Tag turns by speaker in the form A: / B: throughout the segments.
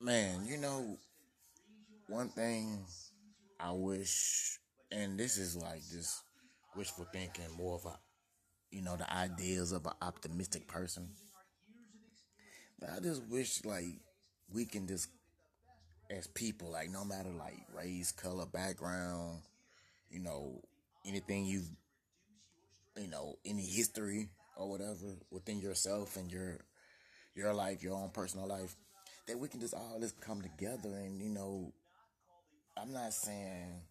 A: man, you know, one thing I wish, and this is like just wishful thinking, more of a, you know, the ideas of an optimistic person. But I just wish like we can just, as people, like no matter like race, color, background, you know, anything you've, you know, any history or whatever within yourself and your your life, your own personal life, that we can just all just come together and you know, I'm not saying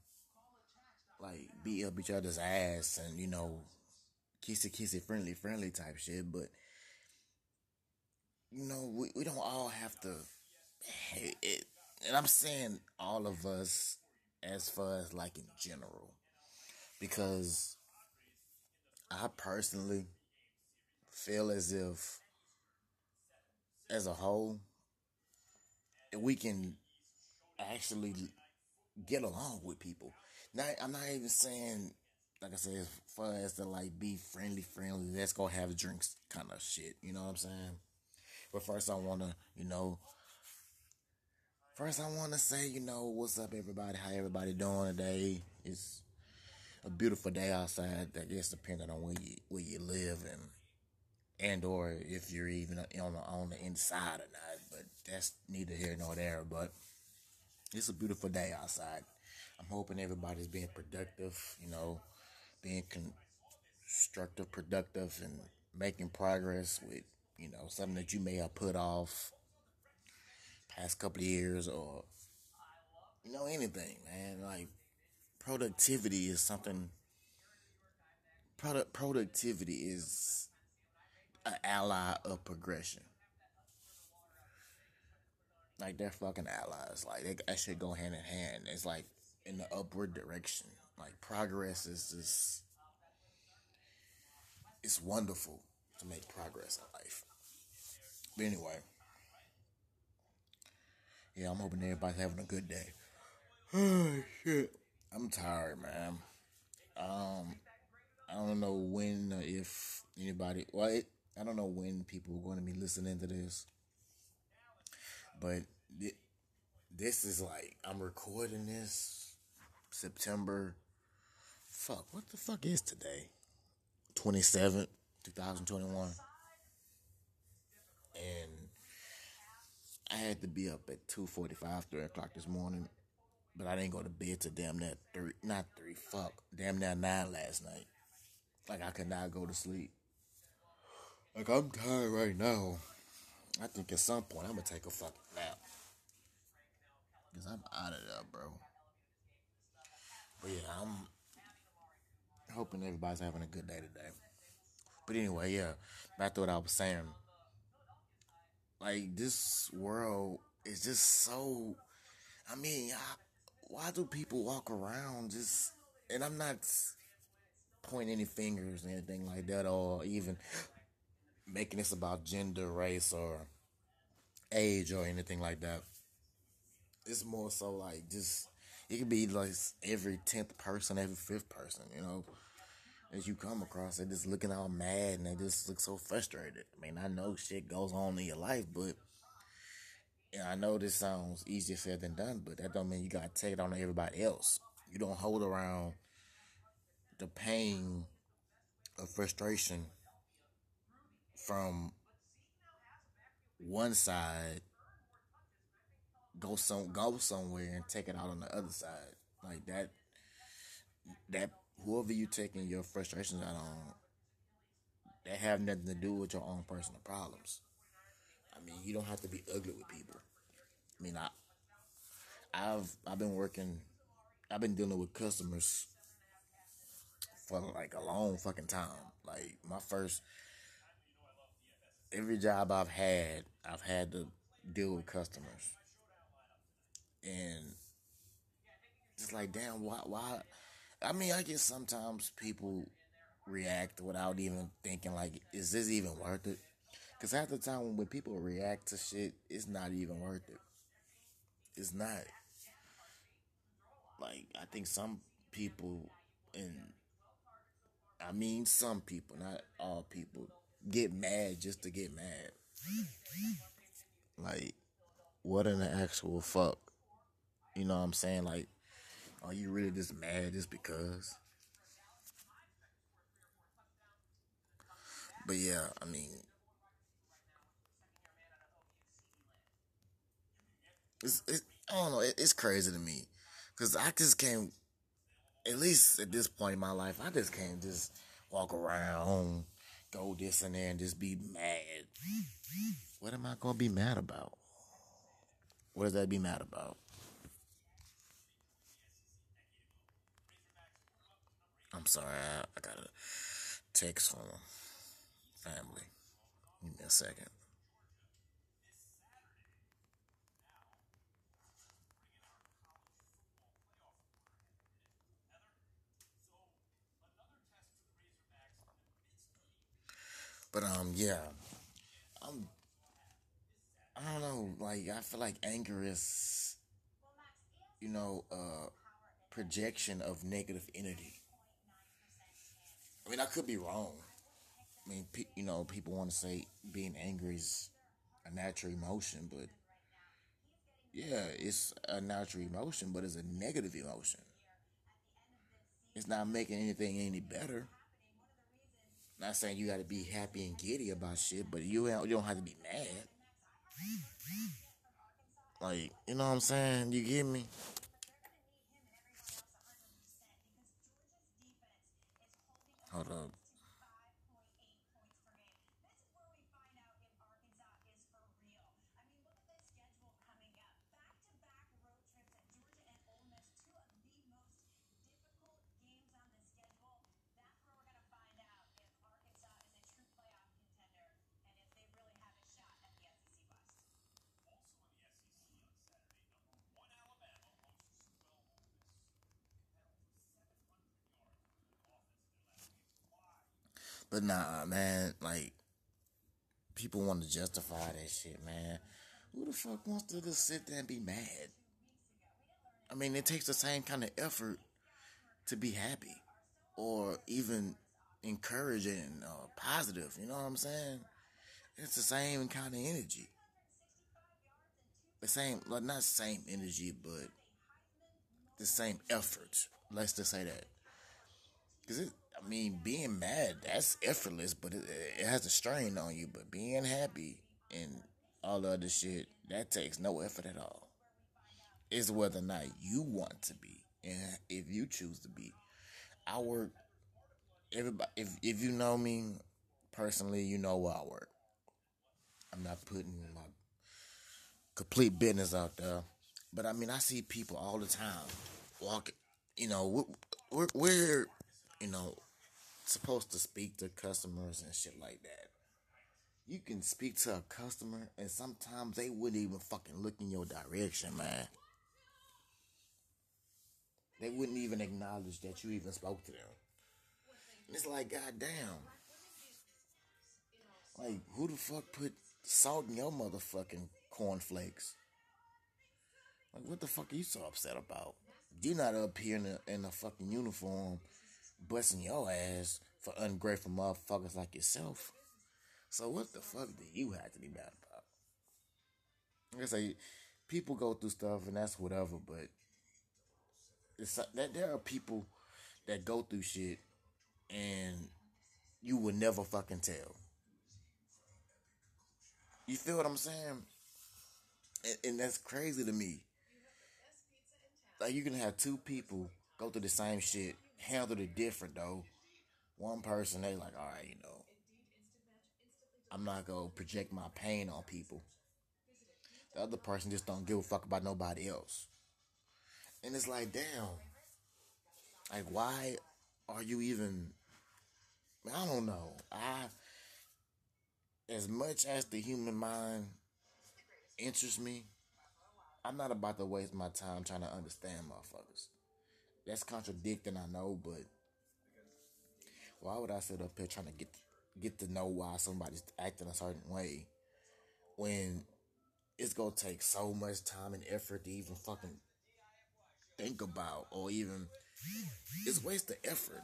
A: like beat up each other's ass and you know, kissy kissy friendly friendly type shit, but you know, we, we don't all have to. It, and I'm saying all of us as far as like in general, because I personally feel as if, as a whole, we can actually get along with people. Now, I'm not even saying, like I said, as far as to like be friendly, friendly, let's go have drinks kind of shit. You know what I'm saying? But first, I want to, you know, first I want to say, you know, what's up, everybody? How everybody doing today? It's a beautiful day outside. I guess depending on where you where you live and and or if you're even on the on the inside or not. But that's neither here nor there. But it's a beautiful day outside. I'm hoping everybody's being productive. You know, being constructive, productive, and making progress with you know, something that you may have put off past couple of years or you know anything, man. Like productivity is something product productivity is an ally of progression. Like they're fucking allies. Like they that should go hand in hand. It's like in the upward direction. Like progress is just it's wonderful to make progress in life. But anyway, yeah, I'm hoping everybody's having a good day. Oh shit, I'm tired, man. Um, I don't know when or if anybody. Well, it, I don't know when people are going to be listening to this, but it, this is like I'm recording this September. Fuck, what the fuck is today? 27th, 2021. And I had to be up at 2.45, 3 o'clock this morning. But I didn't go to bed till damn near 3, not 3, fuck, damn near 9 last night. Like I could not go to sleep. Like I'm tired right now. I think at some point I'm gonna take a fucking nap. Cause I'm out of there, bro. But yeah, I'm hoping everybody's having a good day today. But anyway, yeah, back to what I was saying. Like this world is just so. I mean, I, why do people walk around just? And I'm not pointing any fingers or anything like that, or even making this about gender, race, or age, or anything like that. It's more so like just it could be like every tenth person, every fifth person, you know, as you come across. They just looking all mad and they just look so frustrated. I mean, I know shit goes on in your life, but I know this sounds easier said than done, but that don't mean you gotta take it on everybody else. You don't hold around the pain of frustration from one side go some go somewhere and take it out on the other side. Like that that whoever you taking your frustrations out on they have nothing to do with your own personal problems. I mean you don't have to be ugly with people. I mean i i've i've been working i've been dealing with customers for like a long fucking time. Like my first every job I've had, I've had to deal with customers. And it's like damn why why I mean I guess sometimes people react without even thinking like is this even worth it? Cause half the time when people react to shit, it's not even worth it. It's not. Like I think some people and I mean, some people, not all people, get mad just to get mad. Like, what in the actual fuck? You know what I'm saying? Like, are you really just mad just because? But yeah, I mean, it's, it, I don't know. It, it's crazy to me because I just can't. At least at this point in my life, I just can't just walk around, go this and there, and just be mad. What am I gonna be mad about? What does that be mad about? I'm sorry, I, I got a text from family. Give me a second. But um, yeah, I'm. I don't know. Like I feel like anger is, you know, projection of negative energy. I mean, I could be wrong. I mean, pe- you know, people want to say being angry is a natural emotion, but yeah, it's a natural emotion, but it's a negative emotion. It's not making anything any better. Not saying you got to be happy and giddy about shit, but you you don't have to be mad. Like, you know what I'm saying? You get me? Hold up. But nah, man, like people want to justify that shit, man. Who the fuck wants to just sit there and be mad? I mean, it takes the same kind of effort to be happy or even encouraging or positive. You know what I'm saying? It's the same kind of energy. The same, well, not same energy, but the same effort. Let's just say that. Because it, I mean, being mad, that's effortless, but it, it has a strain on you. But being happy and all the other shit, that takes no effort at all. It's whether or not you want to be, and if you choose to be. I work. Everybody, if if you know me personally, you know where I work. I'm not putting my complete business out there, but I mean, I see people all the time walking. You know, we're, we're you know supposed to speak to customers and shit like that. You can speak to a customer and sometimes they wouldn't even fucking look in your direction, man. They wouldn't even acknowledge that you even spoke to them. And it's like, goddamn. Like, who the fuck put salt in your motherfucking cornflakes? Like, what the fuck are you so upset about? You're not up here in a, in a fucking uniform busting your ass for ungrateful motherfuckers like yourself. So what the fuck do you have to be mad about? Like I say, people go through stuff and that's whatever, but it's that there are people that go through shit and you will never fucking tell. You feel what I'm saying? And, and that's crazy to me. Like you can have two people go through the same shit handled it different though. One person they like, all right, you know, I'm not gonna project my pain on people. The other person just don't give a fuck about nobody else. And it's like, damn. Like, why are you even? I don't know. I, as much as the human mind interests me, I'm not about to waste my time trying to understand motherfuckers. That's contradicting, I know, but why would I sit up here trying to get get to know why somebody's acting a certain way when it's gonna take so much time and effort to even fucking think about or even it's waste of effort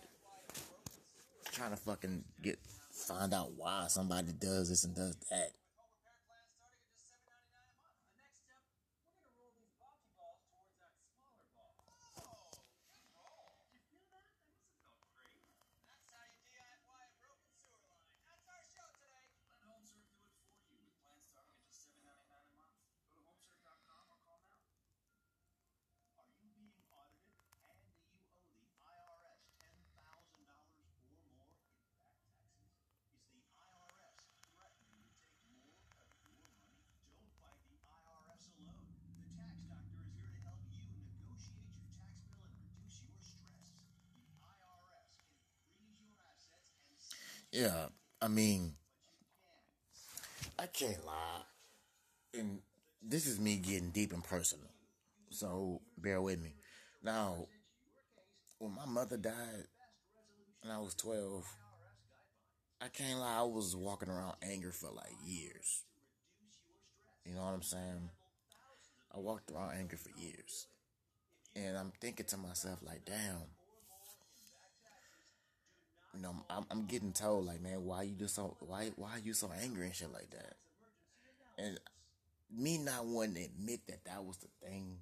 A: trying to fucking get find out why somebody does this and does that. Yeah, I mean, I can't lie, and this is me getting deep and personal, so bear with me. Now, when my mother died, when I was twelve, I can't lie, I was walking around anger for like years. You know what I'm saying? I walked around anger for years. And I'm thinking to myself, like, damn. You know, I'm, I'm getting told, like, man, why you just so why why are you so angry and shit like that? And me not wanting to admit that that was the thing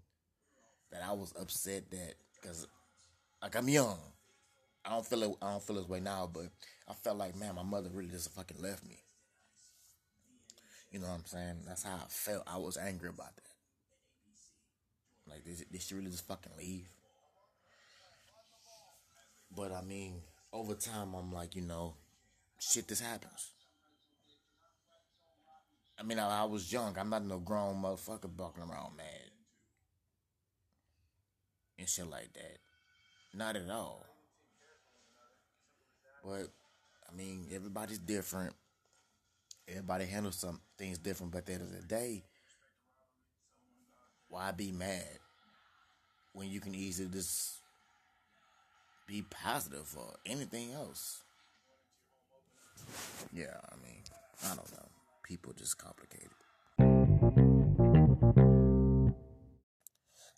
A: that I was upset that because like I'm young, I don't feel it. I don't feel this way now, but I felt like, man, my mother really just fucking left me. You know what I'm saying? That's how I felt. I was angry about that. Like, did, did she really just fucking leave? But I mean, over time, I'm like, you know, shit, this happens. I mean, I, I was young. I'm not no grown motherfucker walking around mad and shit like that. Not at all. But I mean, everybody's different. Everybody handles some things different. But at the end of the day, why be mad when you can easily just be positive or anything else? Yeah, I mean, I don't know. People just complicated.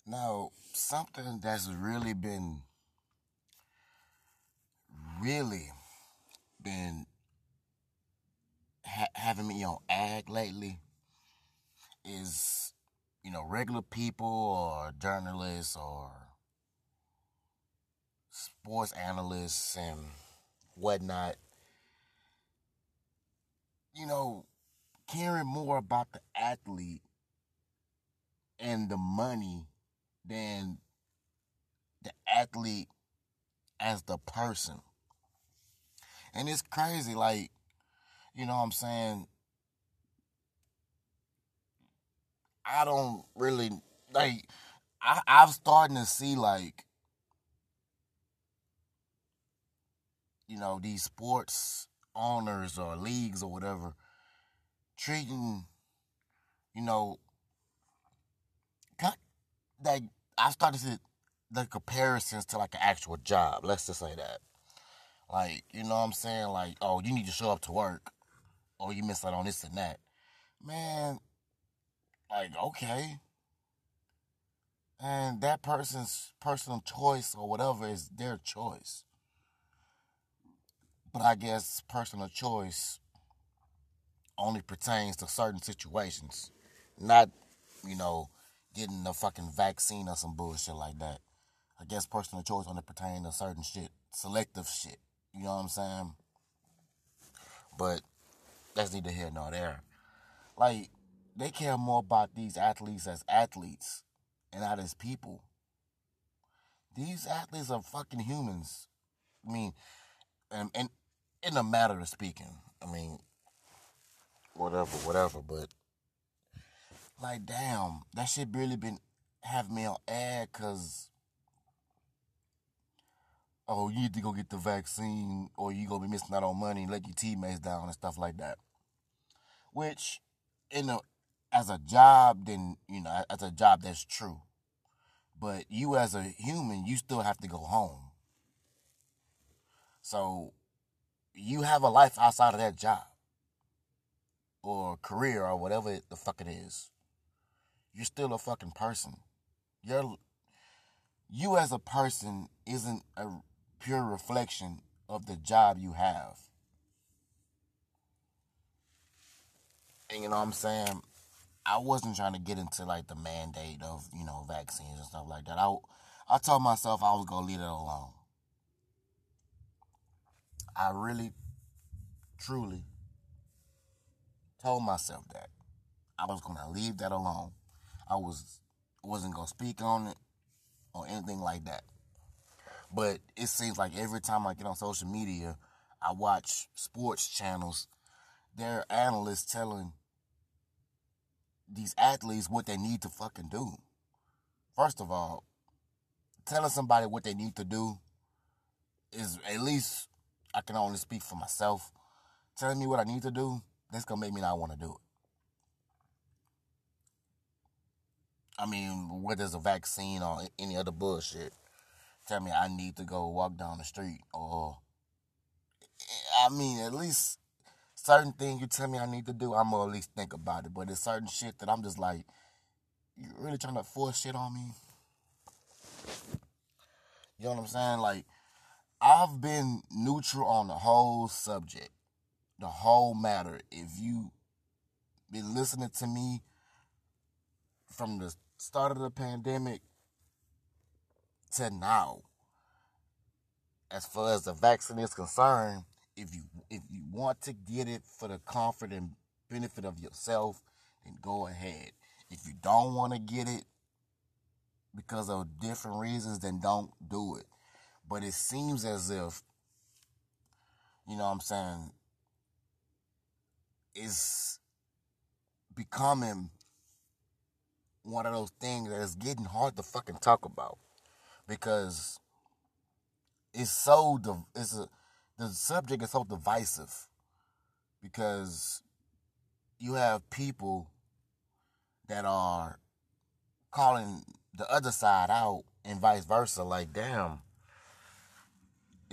A: Now, something that's really been, really been ha- having me on ag lately is, you know, regular people or journalists or sports analysts and whatnot, you know, caring more about the athlete and the money than the athlete as the person. And it's crazy, like, you know what I'm saying? I don't really like I, I'm starting to see like you know, these sports owners or leagues or whatever treating, you know, like I started to see the comparisons to like an actual job. Let's just say that. Like, you know what I'm saying? Like, oh, you need to show up to work. Or you miss out on this and that. Man, like, okay. And that person's personal choice or whatever is their choice. But I guess personal choice only pertains to certain situations. Not, you know, getting a fucking vaccine or some bullshit like that. I guess personal choice only pertains to certain shit. Selective shit. You know what I'm saying? But that's neither here nor there. Like, they care more about these athletes as athletes and not as people. These athletes are fucking humans. I mean, and, and in a matter of speaking, I mean, whatever, whatever, but like, damn, that shit really been having me on ad because oh, you need to go get the vaccine or you gonna be missing out on money and let your teammates down and stuff like that. Which, in a as a job, then you know, as a job that's true. But you as a human, you still have to go home. So you have a life outside of that job or career or whatever the fuck it is. You're still a fucking person. You're you as a person isn't a pure reflection of the job you have. And you know what I'm saying? I wasn't trying to get into like the mandate of, you know, vaccines and stuff like that. I, I told myself I was going to leave it alone. I really, truly told myself that. I was to leave that alone. I was wasn't to speak on it or anything like that. But it seems like every time I get on social media, I watch sports channels, there are analysts telling these athletes what they need to fucking do. First of all, telling somebody what they need to do is at least I can only speak for myself. telling me what I need to do, that's gonna make me not want to do it. I mean, whether it's a vaccine or any other bullshit, tell me I need to go walk down the street or I mean, at least certain things you tell me I need to do, I'm gonna at least think about it. But there's certain shit that I'm just like, you really trying to force shit on me? You know what I'm saying? Like, I've been neutral on the whole subject, the whole matter. If you been listening to me from the start of the pandemic to now, as far as the vaccine is concerned, if you if you want to get it for the comfort and benefit of yourself, then go ahead. If you don't want to get it because of different reasons, then don't do it. But it seems as if, you know what I'm saying, is becoming one of those things that is getting hard to fucking talk about because it's so it's a the subject is so divisive because you have people that are calling the other side out and vice versa. Like, damn,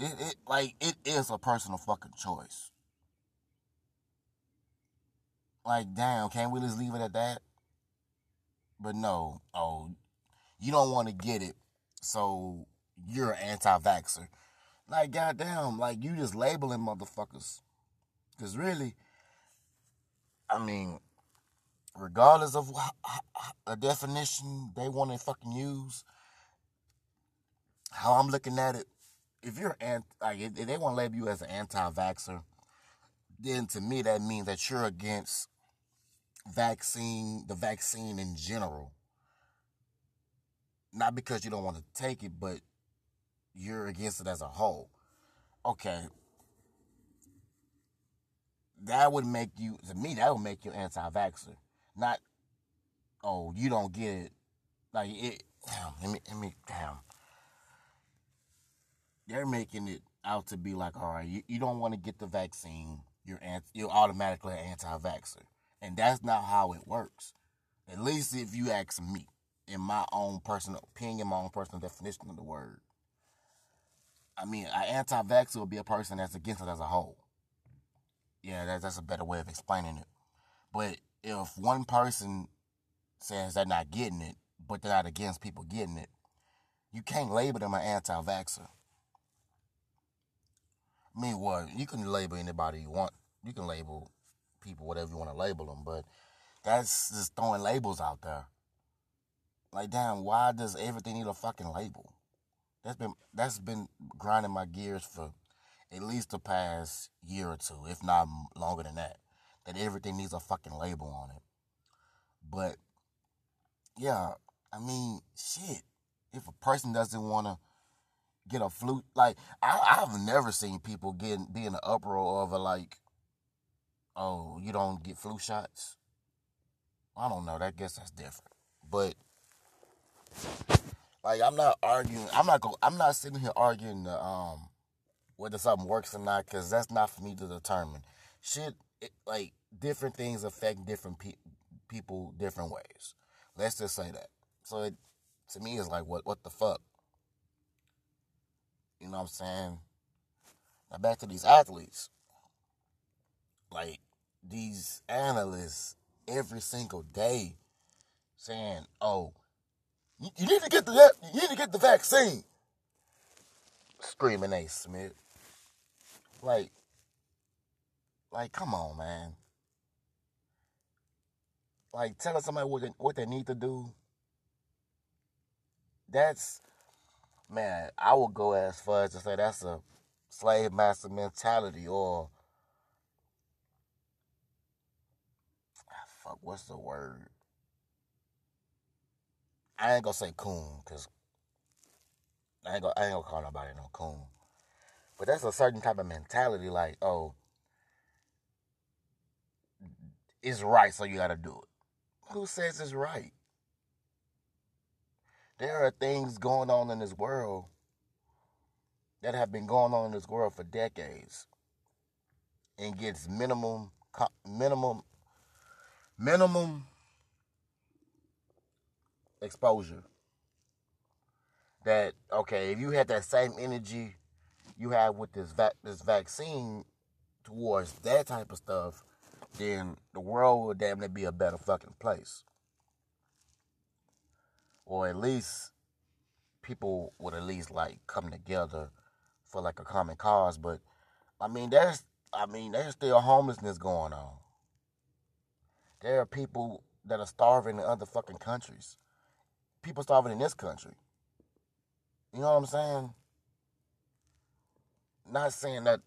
A: it, it like it is a personal fucking choice. Like, damn, can't we just leave it at that? But no, oh, you don't want to get it, so you're an anti-vaxxer. Like, goddamn, like you just labeling motherfuckers. Cause really, I mean, regardless of a definition they want to fucking use, how I'm looking at it, if you're anti, like if they want to label you as an anti-vaxxer, then to me that means that you're against vaccine, the vaccine in general. Not because you don't want to take it, but you're against it as a whole. Okay. That would make you, to me, that would make you anti vaxxer. Not, oh, you don't get it. Like, it, damn, let me, let me, damn. They're making it out to be like, all right, you, you don't want to get the vaccine, you're, you're automatically anti vaxxer. And that's not how it works. At least if you ask me, in my own personal opinion, my own personal definition of the word. I mean, an anti-vaxxer would be a person that's against it as a whole. Yeah, that, that's a better way of explaining it. But if one person says they're not getting it, but they're not against people getting it, you can't label them an anti-vaxxer. I mean, well, you can label anybody you want. You can label people whatever you want to label them, but that's just throwing labels out there. Like, damn, why does everything need a fucking label? That's been that's been grinding my gears for at least the past year or two, if not longer than that. That everything needs a fucking label on it. But yeah, I mean, shit. If a person doesn't want to get a flu, like I, I've never seen people get be in the uproar a like, oh, you don't get flu shots. I don't know. That guess that's different, but like I'm not arguing. I'm not go. I'm not sitting here arguing the, um whether something works or not because that's not for me to determine. Shit, it, like different things affect different pe- people different ways. Let's just say that. So it to me is like what what the fuck. You know what I'm saying? Now back to these athletes. Like these analysts every single day saying, "Oh, you, need to get the you need to get the vaccine. Screaming A Smith. Like, like, come on, man. Like, telling somebody what they, what they need to do. That's, man, I would go as far as to say that's a slave master mentality or, ah, fuck, what's the word? I ain't gonna say coon because I ain't gonna I ain't gonna call nobody no coon. But that's a certain type of mentality, like, oh, it's right, so you gotta do it. Who says it's right? There are things going on in this world that have been going on in this world for decades. and gets minimum minimum minimum exposure. That okay, if you had that same energy you have with this va- this vaccine towards that type of stuff, then the world would damn near be a better fucking place. Or at least people would at least like come together for like a common cause. But I mean, there's I mean, there's still homelessness going on. There are people that are starving in other fucking countries. People starving in this country. You know what I'm saying? Not saying that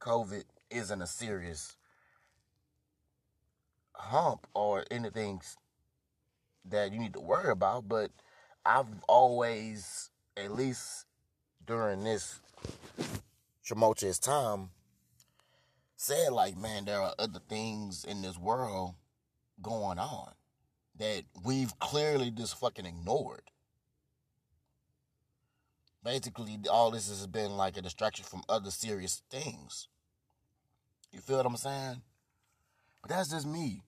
A: COVID isn't a serious hump or anything that you need to worry about, but I've always, at least during this tumultuous time, said like, man, there are other things in this world going on that we've clearly just fucking ignored. Basically, all this has been like a distraction from other serious things. You feel what I'm saying? But that's just me.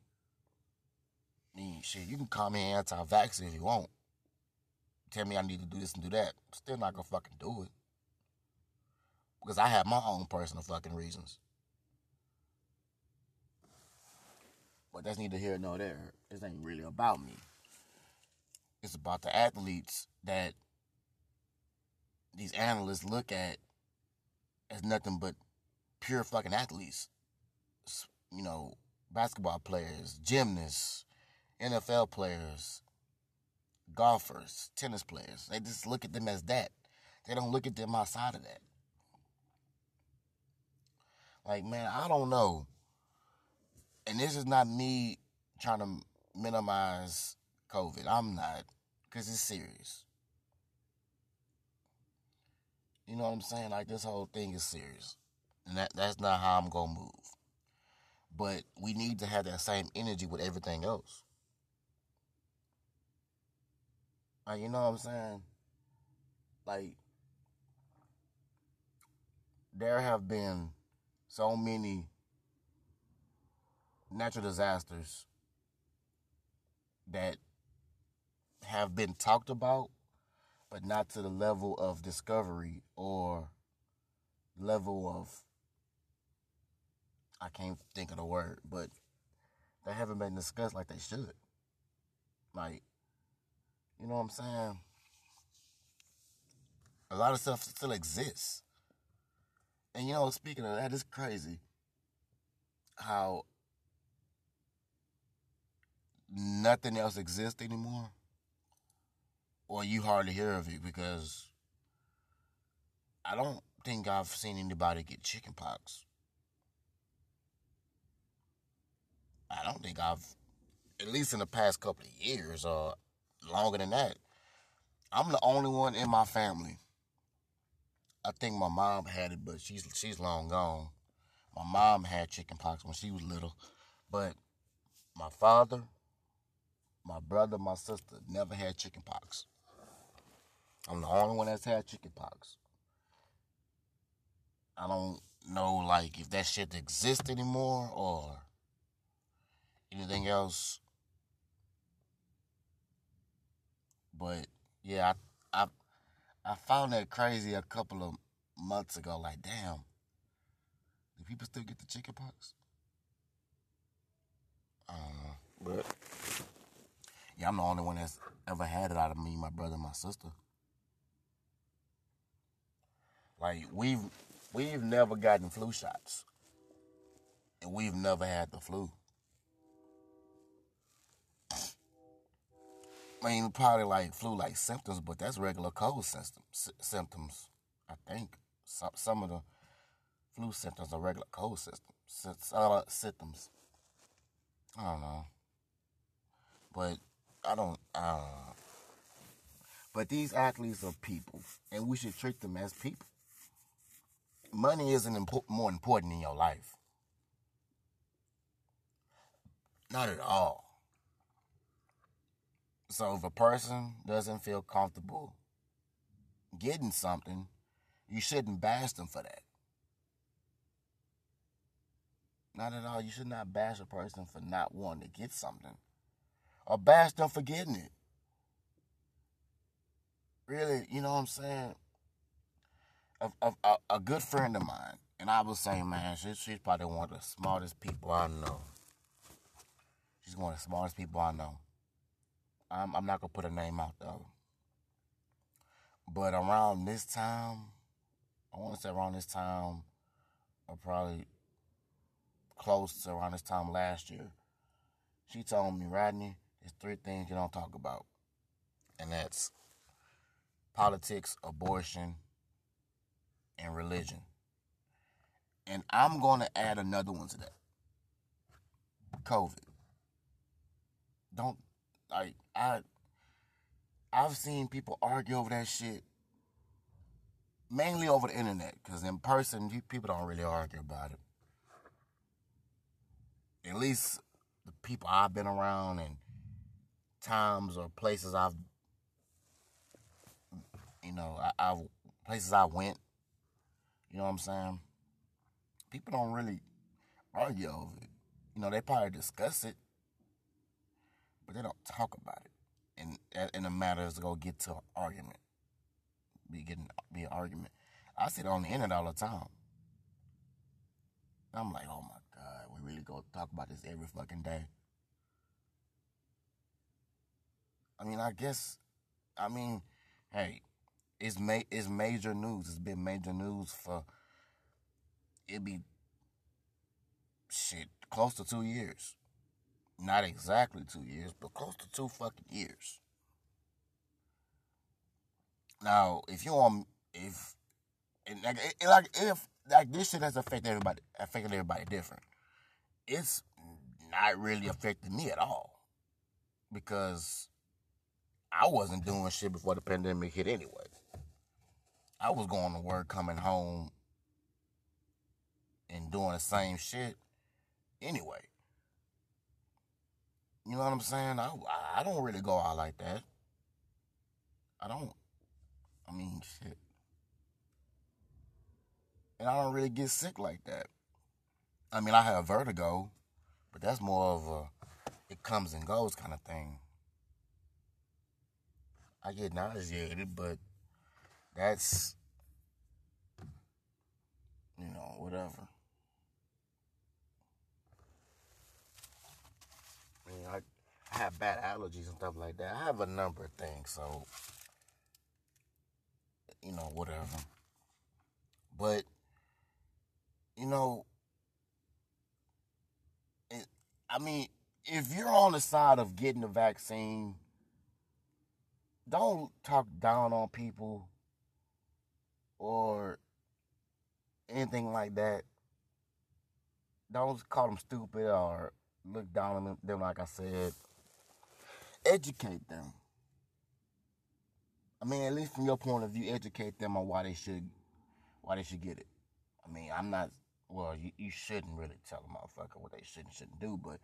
A: I mean, shit, you can call me anti-vax if you want. Tell me I need to do this and do that. Still not gonna fucking do it. Because I have my own personal fucking reasons. But that's neither here nor there. This ain't really about me. It's about the athletes that these analysts look at as nothing but pure fucking athletes. You know, basketball players, gymnasts, NFL players, golfers, tennis players. They just look at them as that. They don't look at them outside of that. Like, man, I don't know. And this is not me trying to minimize COVID. I'm not, because it's serious. You know what I'm saying? Like, this whole thing is serious. And that, that's not how I'm going to move. But we need to have that same energy with everything else. You know what I'm saying? Like, there have been so many natural disasters that have been talked about, but not to the level of discovery or level of I can't think of the word, but they haven't been discussed like they should. Like you know what I'm saying? A lot of stuff still exists. And you know, speaking of that, it's crazy how nothing else exists anymore. Or you hardly hear of it because I don't think I've seen anybody get chickenpox. I don't think I've, at least in the past couple of years, or longer than that. I'm the only one in my family. I think my mom had it, but she's she's long gone. My mom had chickenpox when she was little, but my father, my brother, my sister never had chickenpox. I'm the only one that's had chickenpox. I don't know like if that shit exists anymore or anything else. But yeah, I, I I found that crazy a couple of months ago. Like, damn, do people still get the chicken pox? I don't know, but yeah, I'm the only one that's ever had it out of me, my brother, and my sister. Like we've we've never gotten flu shots, and we've never had the flu. I mean, probably like flu-like symptoms, but that's regular cold symptoms. Symptoms, I think. Some some of the flu symptoms are regular cold symptoms. Uh, symptoms. I don't know, but I don't. But these athletes are people, and we should treat them as people. Money isn't impo- more important in your life. Not at all. So if a person doesn't feel comfortable getting something, you shouldn't bash them for that. Not at all. You should not bash a person for not wanting to get something. Or bash them for getting it. Really, you know what I'm saying? A, a, a, good friend of mine, and I was saying, man, she, she's probably one of the smartest people I know. She's one of the smartest people I know. I'm, I'm not to put a name out, though. But around this time, I want to say around this time, or probably close to around this time last year, she told me, Rodney, there's three things you don't talk about. And that's politics, abortion, and religion. And I'm going to add another one to that. COVID. Don't like I I've seen people argue over that shit mainly over the internet because in person people don't really argue about it. At least the people i've been around and times or places i've you know I, have places i went you know what i'm saying? People don't really argue over it. You know they probably discuss it but they don't talk about it and uh, in the matter is to go get to an argument be getting be an argument. I sit on the internet all the time. I'm like, oh my god, we really go talk about this every fucking day. I mean, I guess, I mean, hey, it's ma- it's major news. It's been major news for it'd be shit close to two years. Not exactly two years, but close to two fucking years. Now, if you want, if and like, it, like if like this shit has affected everybody, affected everybody different. It's not really affecting me at all because I wasn't doing shit before the pandemic hit anyway. I was going to work, coming home, and doing the same shit anyway. You know what I'm saying? I I don't really go out like that. I don't. I mean, shit. And I don't really get sick like that. I mean, I have vertigo, but that's more of a it comes and goes kind of thing. I get nauseated, but that's you know, whatever. I mean, I, have bad allergies and stuff like that. I have a number of things, so you know, whatever. But, you know, it, I mean, if you're on the side of getting the vaccine, don't talk down on people or anything like that. Don't call them stupid or look down on them, like I said. Educate them. I mean, at least from your point of view, educate them on why they should, why they should get it. I mean, I'm not. Well, you, you shouldn't really tell a motherfucker what they should and shouldn't do, but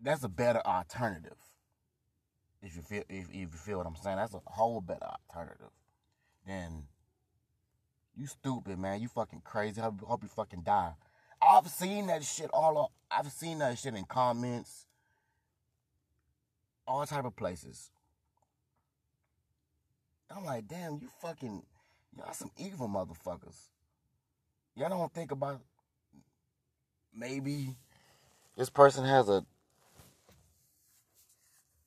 A: that's a better alternative. If you feel, if, if you feel what I'm saying, that's a whole better alternative than you stupid man. You fucking crazy. I hope you fucking die. I've seen that shit all. I've seen that shit in comments, all type of places. I'm like, damn, you fucking, y'all some evil motherfuckers. Y'all don't think about maybe this person has a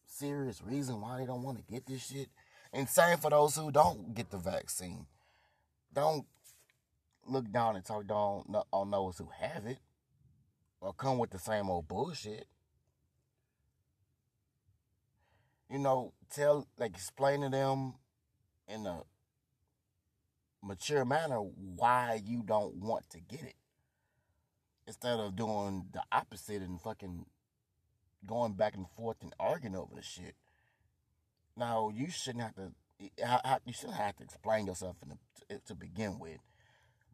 A: serious reason why they don't want to get this shit. And same for those who don't get the vaccine. Don't look down and talk down on oh, those who have it or come with the same old bullshit. You know, tell, like, explain to them in a mature manner why you don't want to get it. Instead of doing the opposite and fucking going back and forth and arguing over the shit. Now you shouldn't have to. You shouldn't have to explain yourself the, to begin with.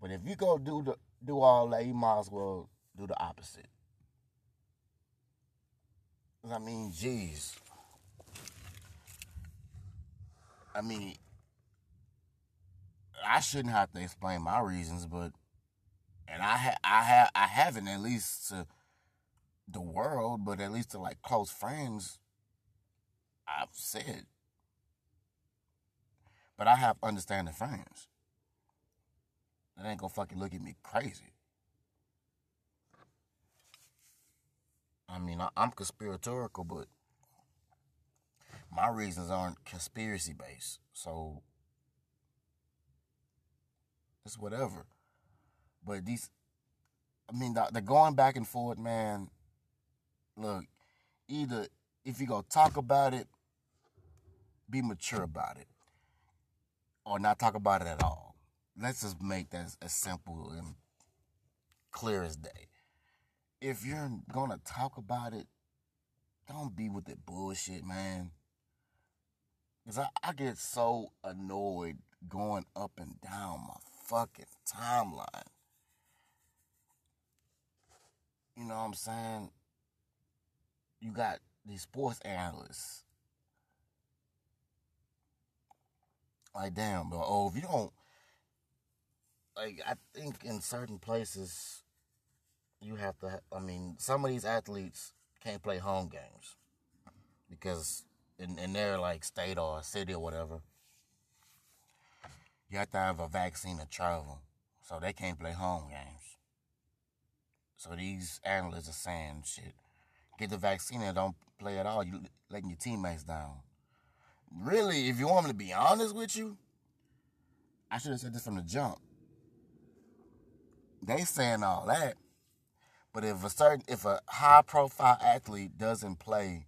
A: But if you go do the do all that, you might as well do the opposite. I mean, jeez. I mean, I shouldn't have to explain my reasons, but and I ha- I have I haven't at least to the world, but at least to like close friends, I've said. But I have understanding friends. That ain't gonna fucking look at me crazy. I mean, I, am conspiratorial, but my reasons aren't conspiracy based. So it's whatever. But these, I mean, the, the going back and forth, man. Look, either if you go talk about it, be mature about it, or not talk about it at all. Let's just make that as, simple and clear as day. If you're gonna talk about it, don't be with the bullshit, man. Cause I, I get so annoyed going up and down my fucking timeline. You know what I'm saying? You got these sports analysts. Like, damn, bro. Oh, if you don't, like, I think in certain places, you have to, I mean, some of these athletes can't play home games because in, in their, like, state or city or whatever, you have to have a vaccine to travel. So they can't play home games. So these analysts are saying shit. Get the vaccine and don't play at all. You letting your teammates down. Really, if you want me to be honest with you, I should have said this from the jump. They saying all that, but if a certain if a high profile athlete doesn't play,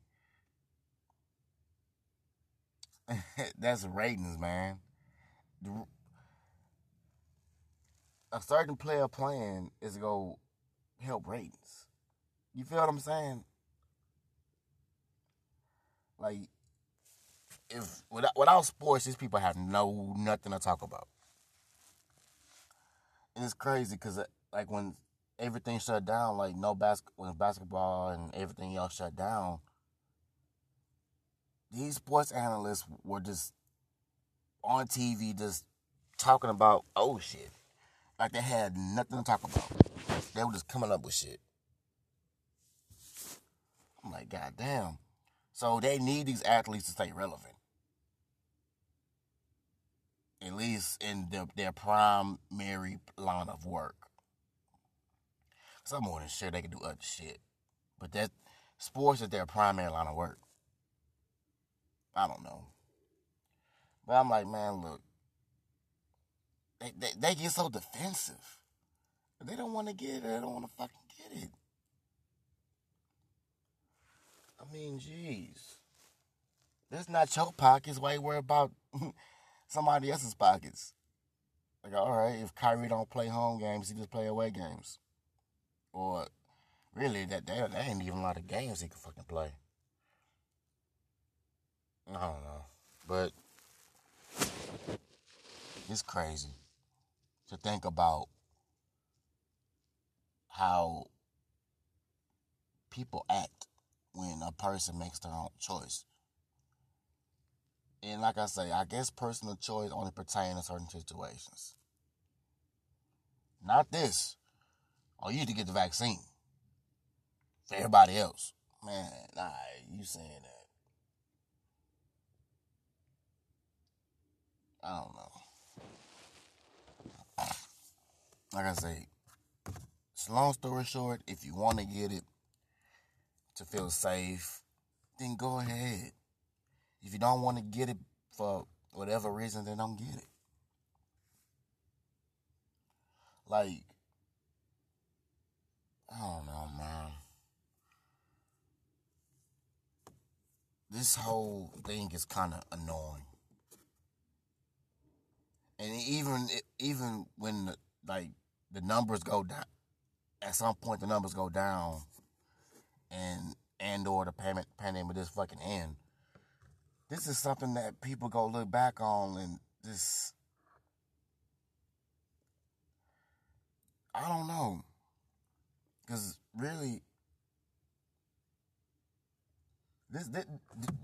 A: that's ratings, man a certain player playing is go help ratings. You feel what I'm saying? Like, if without, without sports, these people have no nothing to talk about. And it's crazy because uh, like when everything shut down, like no bas- when basketball and everything else shut down, these sports analysts were just on TV, just talking about oh shit like they had nothing to talk about. They were just coming up with shit. I'm like, God damn. So they need these athletes to stay relevant. At least in the, their primary line of work. Some more than sure they can do other shit. But that sports is their primary line of work. I don't know. But I'm like, man, look, they, they, they get so defensive. They don't want to get it. They don't want to fucking get it. I mean, jeez. That's not your pockets. Why you worry about somebody else's pockets? Like, all right, if Kyrie don't play home games, he just play away games. Or really, that there, there ain't even a lot of games he can fucking play. I don't know, but it's crazy to think about how people act when a person makes their own choice. And like I say, I guess personal choice only pertains to certain situations. Not this. Oh, you need to get the vaccine. For everybody else. Man, nah, you saying that. I don't know like I say, so long story short, if you want to get it to feel safe, then go ahead. If you don't want to get it for whatever reason, then don't get it. Like, I don't know, man. This whole thing is kind of annoying. And even even when like the numbers go down. At some point, the numbers go down, and and or the payment pandemic just fucking end. This is something that people go look back on and this. I don't know, because really, this, this,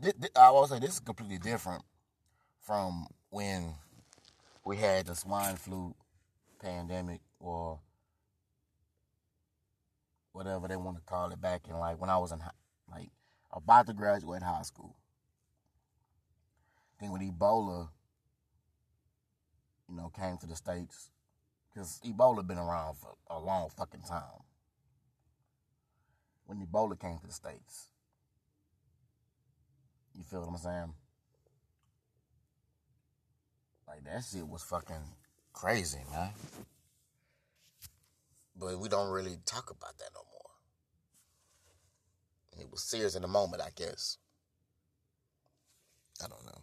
A: this, this I will say this is completely different from when we had the swine flu pandemic or whatever they want to call it back in like when I was in like about to graduate high school. Then when Ebola, you know, came to the states, because Ebola been around for a long fucking time. When Ebola came to the states, you feel what I'm saying? Like that shit was fucking crazy, man. But we don't really talk about that no more. It was serious in the moment, I guess. I don't know.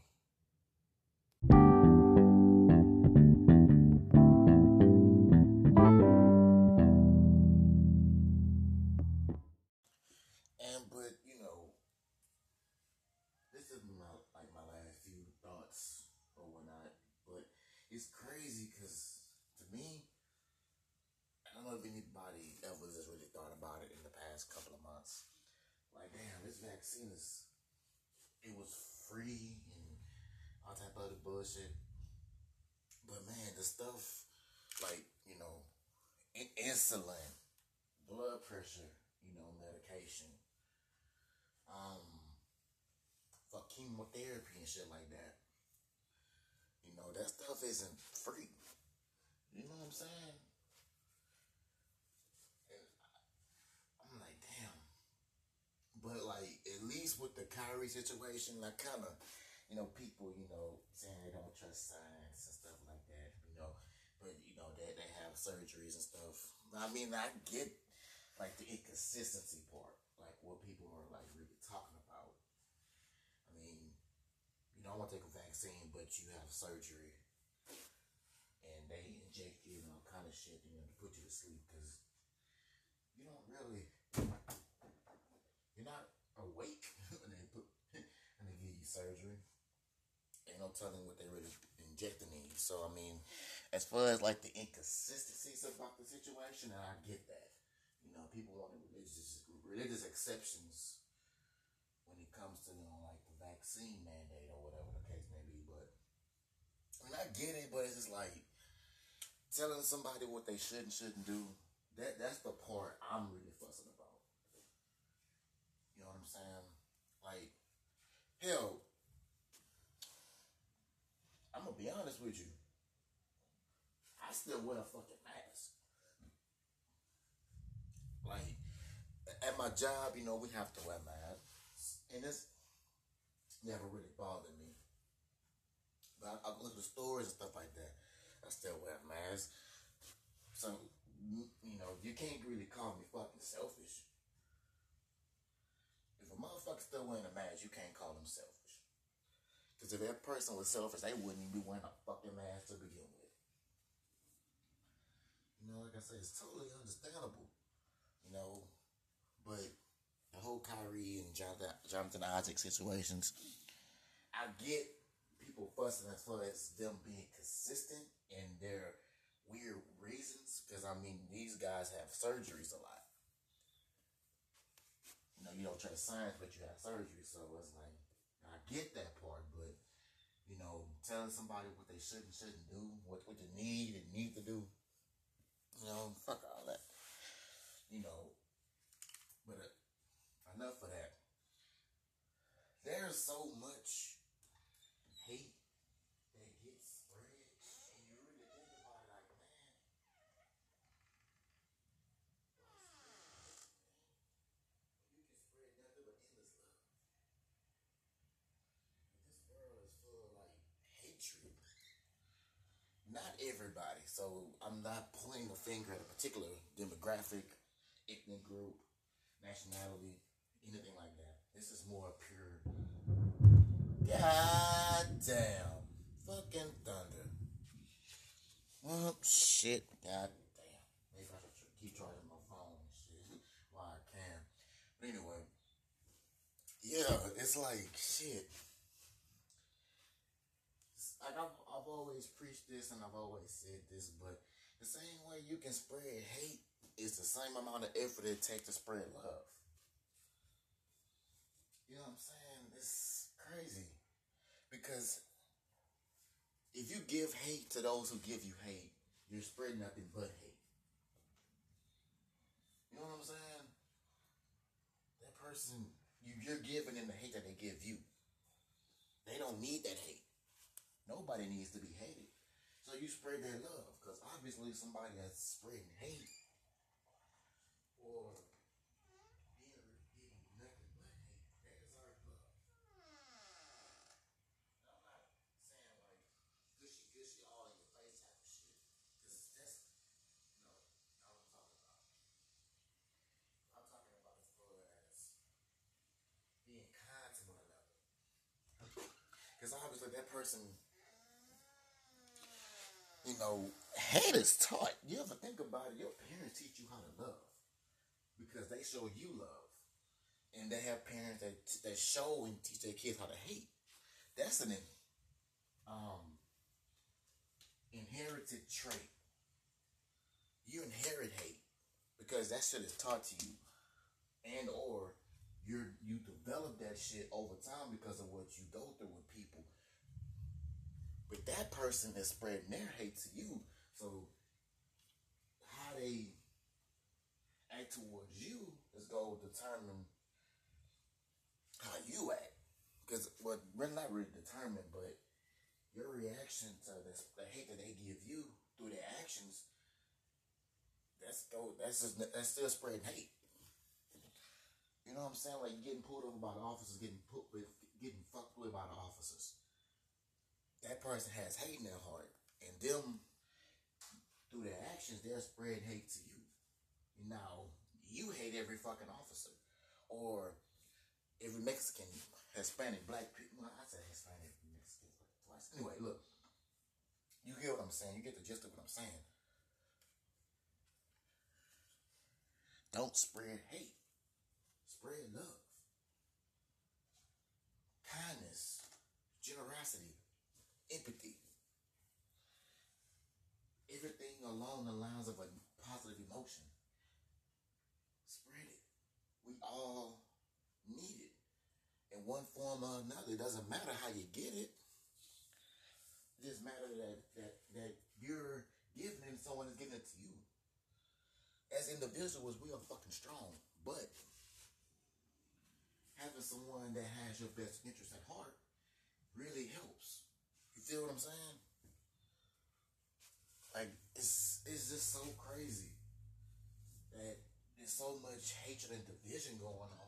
A: It was free and all type of other bullshit. But man, the stuff like you know, insulin, blood pressure, you know, medication, um, for chemotherapy and shit like that. You know, that stuff isn't free. You know what I'm saying? And I'm like, damn. But like, with the Kyrie situation, like kind of, you know, people, you know, saying they don't trust science and stuff like that, you know, but you know, that they, they have surgeries and stuff. I mean, I get like the inconsistency part, like what people are like really talking about. I mean, you don't want to take a vaccine, but you have surgery, and they inject you and all kind of shit, you know, to put you to sleep because you don't really, you're not awake when they put when they give you surgery. Ain't no telling what they really injecting in you. So I mean, as far as like the inconsistencies about the situation, and I get that. You know, people want religious religious exceptions when it comes to you know like the vaccine mandate or whatever the case may be. But I mean, I get it, but it's just like telling somebody what they should and shouldn't do. That that's the part I'm really fussing about. You know what I'm saying? Like, hell, gonna be honest with you. I still wear a fucking mask. Like at my job, you know, we have to wear masks, and it's never really bothered me. But I, I go to the stores and stuff like that. I still wear a mask. So you know, you can't really call me fucking selfish. If a motherfucker still wearing a mask, you can't call them selfish. Because if that person was selfish, they wouldn't even be wearing a fucking mask to begin with. You know, like I said, it's totally understandable. You know, but the whole Kyrie and Jonathan, Isaac situations, I get people fussing as far as them being consistent in their weird reasons. Because I mean, these guys have surgeries a lot. You know, you don't trust science, but you have surgery, so it's like I get that part, but you know, telling somebody what they should and shouldn't do, what what they need and need to do, you know, fuck all that. You know, but uh, enough of that. There's so much hate that gets spread, and you really think about it, like, man. You can spread nothing but endless love. This world is full of like hatred. Not everybody. So I'm not pointing a finger at a particular demographic, ethnic group, nationality, anything like that. This is more pure. God damn. Fucking thunder. Oh, shit. God damn. Maybe I should keep charging my phone and shit while I can. But anyway. Yeah, it's like, shit. Like I've, I've always preached this and I've always said this, but the same way you can spread hate is the same amount of effort it takes to spread love. You know what I'm saying? It's crazy. Because if you give hate to those who give you hate, you're spreading nothing but hate. You know what I'm saying? That person you, you're giving them the hate that they give you. They don't need that hate. Nobody needs to be hated. So you spread that love, because obviously somebody that's spreading hate or being getting nothing but hate, that is our I'm not saying all your face type of shit, because that's no, I'm talking about. I'm talking about being kind to one another. Because obviously that person, you know, hate is taught. You ever think about it? Your parents teach you how to love because they show you love, and they have parents that that show and teach their kids how to hate. That's an um inherited trait. You inherit hate because that shit is taught to you, and or you you develop that shit over time because of what you go through with people. But that person is spreading their hate to you, so how they act towards you is going to determine how you act. Because what we're not really determined, but your reaction to this, the hate that they give you through their actions, that's go that's just that's still spreading hate. You know what I'm saying? Like getting pulled over by the officers, getting put with, getting fucked with by the officers. That person has hate in their heart, and them through their actions, they're spreading hate to you. Now you hate every fucking officer, or every Mexican, Hispanic, black people. Well, I said Hispanic, Mexican twice. Anyway, look, you get what I'm saying. You get the gist of what I'm saying. Don't spread hate. Spread love, kindness, generosity, empathy. Everything along the lines of a positive emotion. Spread it. We all need it in one form or another. It doesn't matter how you get it. It just matters that that that you're giving it and someone is giving it to you. As individuals, we are fucking strong, but having someone that has your best interest at heart really helps. Feel what I'm saying? Like it's it's just so crazy that there's so much hatred and division going on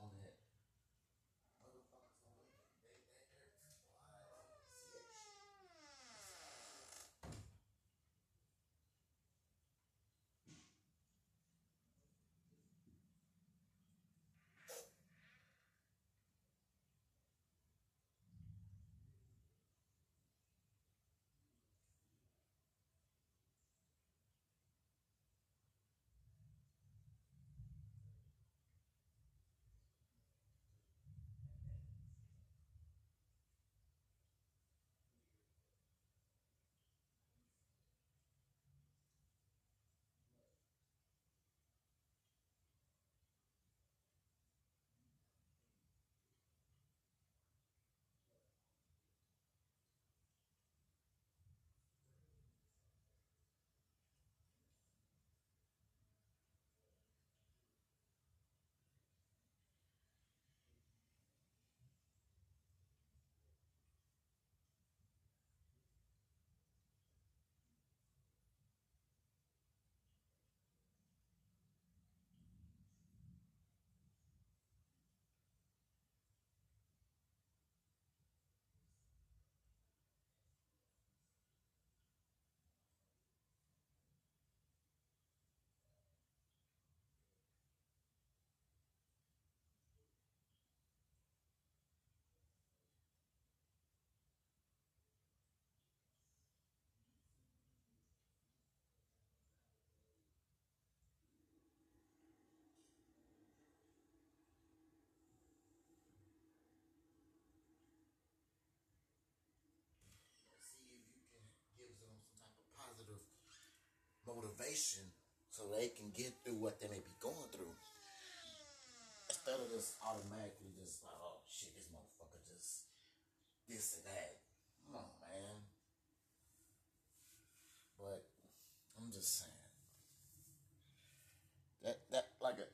A: motivation so they can get through what they may be going through. Instead of just automatically just like, oh shit, this motherfucker just this and that. Come on, man. But I'm just saying that that like a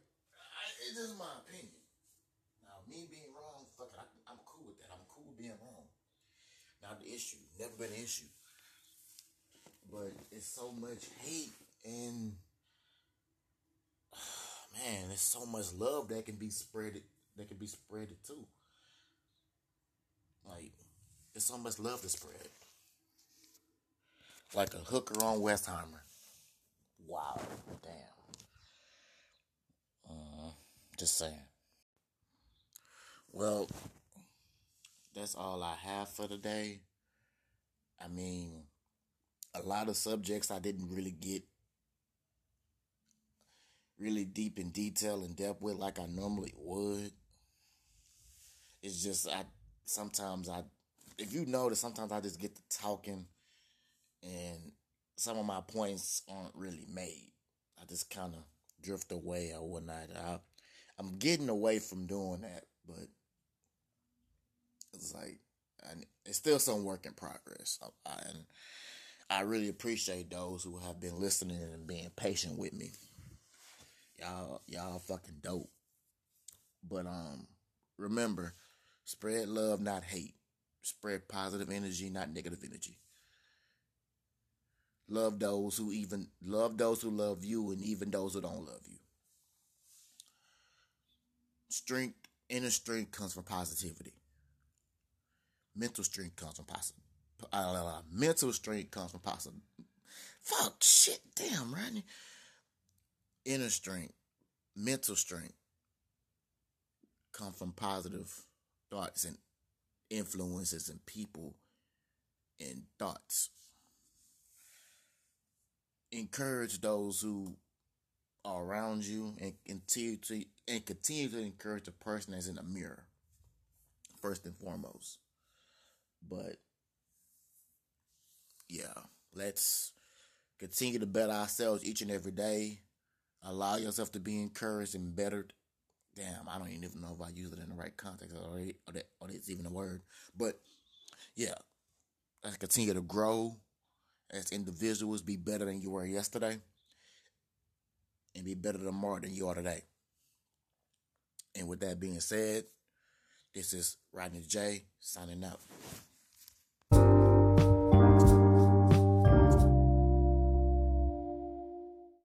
A: it's just my opinion. Now me being wrong, fuck it, I, am cool with that. I'm cool with being wrong. Not the issue, never been an issue. But it's so much hate and man, there's so much love that can be spread that can be spread too. Like there's so much love to spread. Like a hooker on Westheimer. Wow, damn. Uh, just saying. Well, that's all I have for today. I mean, a lot of subjects I didn't really get really deep in detail and depth with like I normally would. It's just I sometimes I if you notice sometimes I just get to talking and some of my points aren't really made. I just kind of drift away or whatnot. I, I'm getting away from doing that, but it's like it's still some work in progress. I, and I really appreciate those who have been listening and being patient with me. Y'all, y'all fucking dope. But um, remember, spread love, not hate. Spread positive energy, not negative energy. Love those who even love those who love you, and even those who don't love you. Strength, inner strength comes from positivity. Mental strength comes from positive. Uh, mental strength comes from positive. Fuck shit, damn, Rodney inner strength, mental strength come from positive thoughts and influences and people and thoughts. Encourage those who are around you and continue to and continue to encourage the person that's in the mirror first and foremost. But yeah, let's continue to better ourselves each and every day. Allow yourself to be encouraged and bettered. Damn, I don't even know if I use it in the right context or, or that or it's even a word. But yeah, let's continue to grow as individuals, be better than you were yesterday, and be better tomorrow than you are today. And with that being said, this is Rodney J signing out.